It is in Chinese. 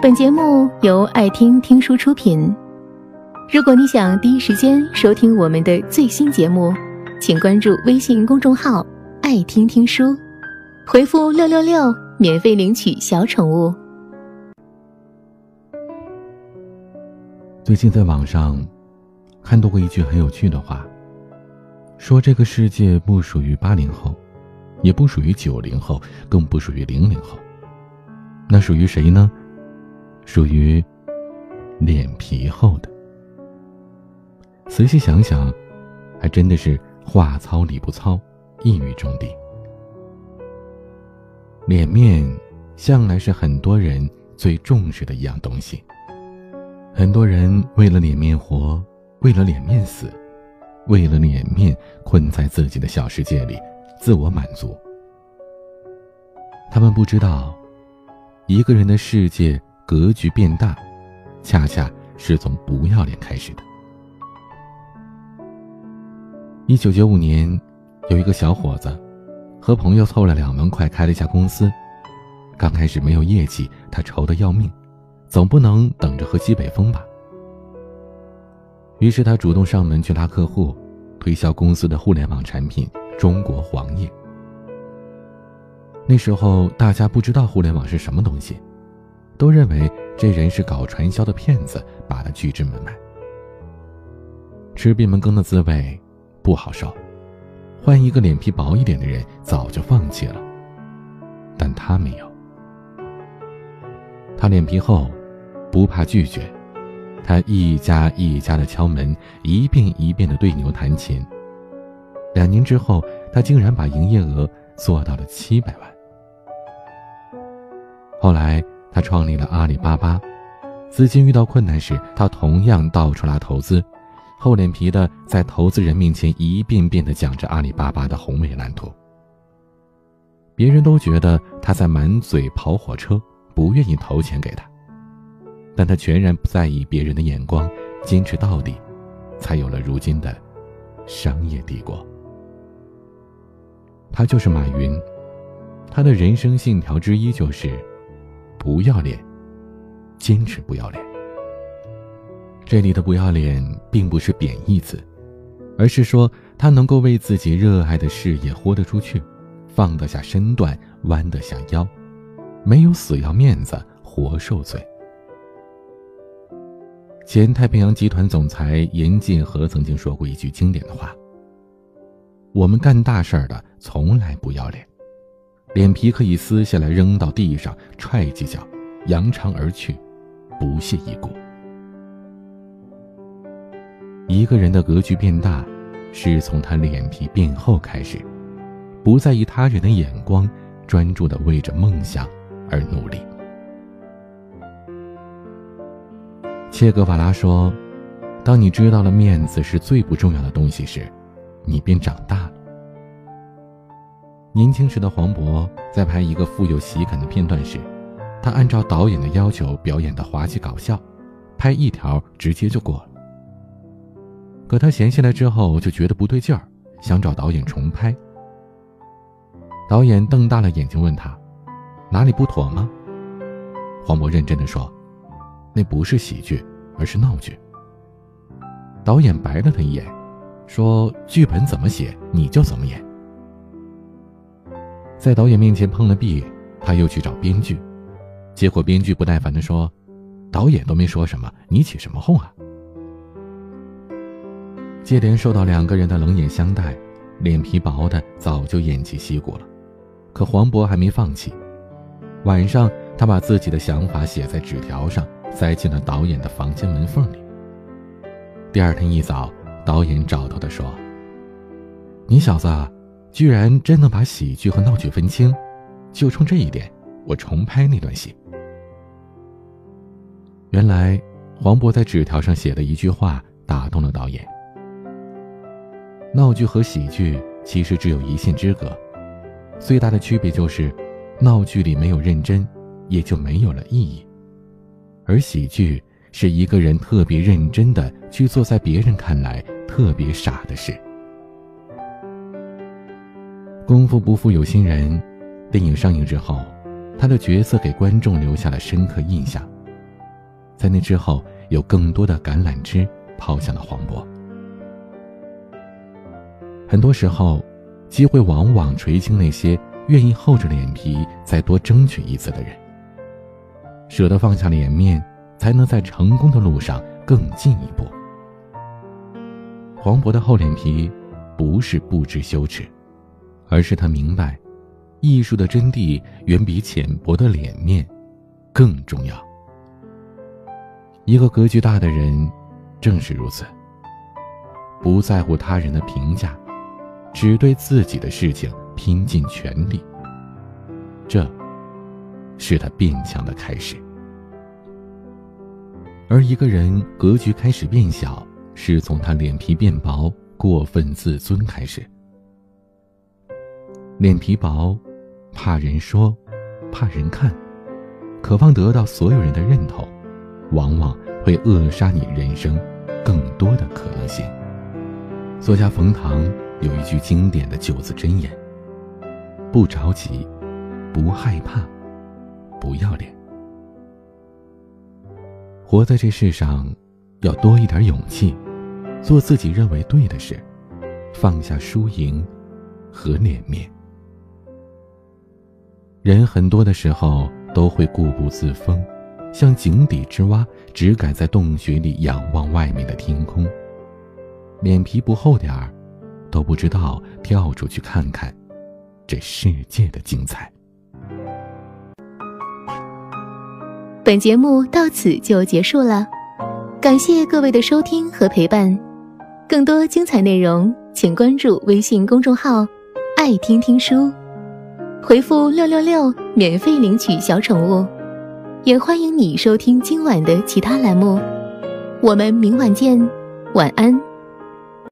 本节目由爱听听书出品。如果你想第一时间收听我们的最新节目，请关注微信公众号“爱听听书”，回复“六六六”免费领取小宠物。最近在网上看到过一句很有趣的话，说这个世界不属于八零后，也不属于九零后，更不属于零零后，那属于谁呢？属于脸皮厚的。仔细想想，还真的是话糙理不糙，一语中的。脸面向来是很多人最重视的一样东西。很多人为了脸面活，为了脸面死，为了脸面困在自己的小世界里，自我满足。他们不知道，一个人的世界。格局变大，恰恰是从不要脸开始的。一九九五年，有一个小伙子和朋友凑了两万块开了一家公司。刚开始没有业绩，他愁得要命，总不能等着喝西北风吧。于是他主动上门去拉客户，推销公司的互联网产品——中国黄页。那时候大家不知道互联网是什么东西。都认为这人是搞传销的骗子，把他拒之门外。吃闭门羹的滋味不好受，换一个脸皮薄一点的人早就放弃了，但他没有。他脸皮厚，不怕拒绝，他一家一家的敲门，一遍一遍的对牛弹琴。两年之后，他竟然把营业额做到了七百万。后来。他创立了阿里巴巴，资金遇到困难时，他同样到处拉投资，厚脸皮的在投资人面前一遍遍的讲着阿里巴巴的宏伟蓝图。别人都觉得他在满嘴跑火车，不愿意投钱给他，但他全然不在意别人的眼光，坚持到底，才有了如今的商业帝国。他就是马云，他的人生信条之一就是。不要脸，坚持不要脸。这里的不要脸并不是贬义词，而是说他能够为自己热爱的事业豁得出去，放得下身段，弯得下腰，没有死要面子活受罪。前太平洋集团总裁严进和曾经说过一句经典的话：“我们干大事儿的从来不要脸。”脸皮可以撕下来扔到地上，踹几脚，扬长而去，不屑一顾。一个人的格局变大，是从他脸皮变厚开始，不在意他人的眼光，专注的为着梦想而努力。切格瓦拉说：“当你知道了面子是最不重要的东西时，你便长大了。”年轻时的黄渤在拍一个富有喜感的片段时，他按照导演的要求表演的滑稽搞笑，拍一条直接就过了。可他闲下来之后就觉得不对劲儿，想找导演重拍。导演瞪大了眼睛问他：“哪里不妥吗？”黄渤认真的说：“那不是喜剧，而是闹剧。”导演白了他一眼，说：“剧本怎么写你就怎么演。”在导演面前碰了壁，他又去找编剧，结果编剧不耐烦地说：“导演都没说什么，你起什么哄啊？”接连受到两个人的冷眼相待，脸皮薄的早就偃旗息鼓了。可黄渤还没放弃，晚上他把自己的想法写在纸条上，塞进了导演的房间门缝里。第二天一早，导演找到他说：“你小子。”居然真能把喜剧和闹剧分清，就冲这一点，我重拍那段戏。原来黄渤在纸条上写的一句话打动了导演。闹剧和喜剧其实只有一线之隔，最大的区别就是，闹剧里没有认真，也就没有了意义，而喜剧是一个人特别认真的去做在别人看来特别傻的事。功夫不负有心人，电影上映之后，他的角色给观众留下了深刻印象，在那之后，有更多的橄榄枝抛向了黄渤。很多时候，机会往往垂青那些愿意厚着脸皮再多争取一次的人。舍得放下脸面，才能在成功的路上更进一步。黄渤的厚脸皮，不是不知羞耻，而是他明白，艺术的真谛远比浅薄的脸面更重要。一个格局大的人，正是如此，不在乎他人的评价，只对自己的事情拼尽全力。这。是他变强的开始，而一个人格局开始变小，是从他脸皮变薄、过分自尊开始。脸皮薄，怕人说，怕人看，渴望得到所有人的认同，往往会扼杀你人生更多的可能性。作家冯唐有一句经典的九字真言：不着急，不害怕。不要脸，活在这世上，要多一点勇气，做自己认为对的事，放下输赢和脸面。人很多的时候都会固步自封，像井底之蛙，只敢在洞穴里仰望外面的天空。脸皮不厚点儿，都不知道跳出去看看这世界的精彩。本节目到此就结束了，感谢各位的收听和陪伴。更多精彩内容，请关注微信公众号“爱听听书”，回复“六六六”免费领取小宠物。也欢迎你收听今晚的其他栏目。我们明晚见，晚安。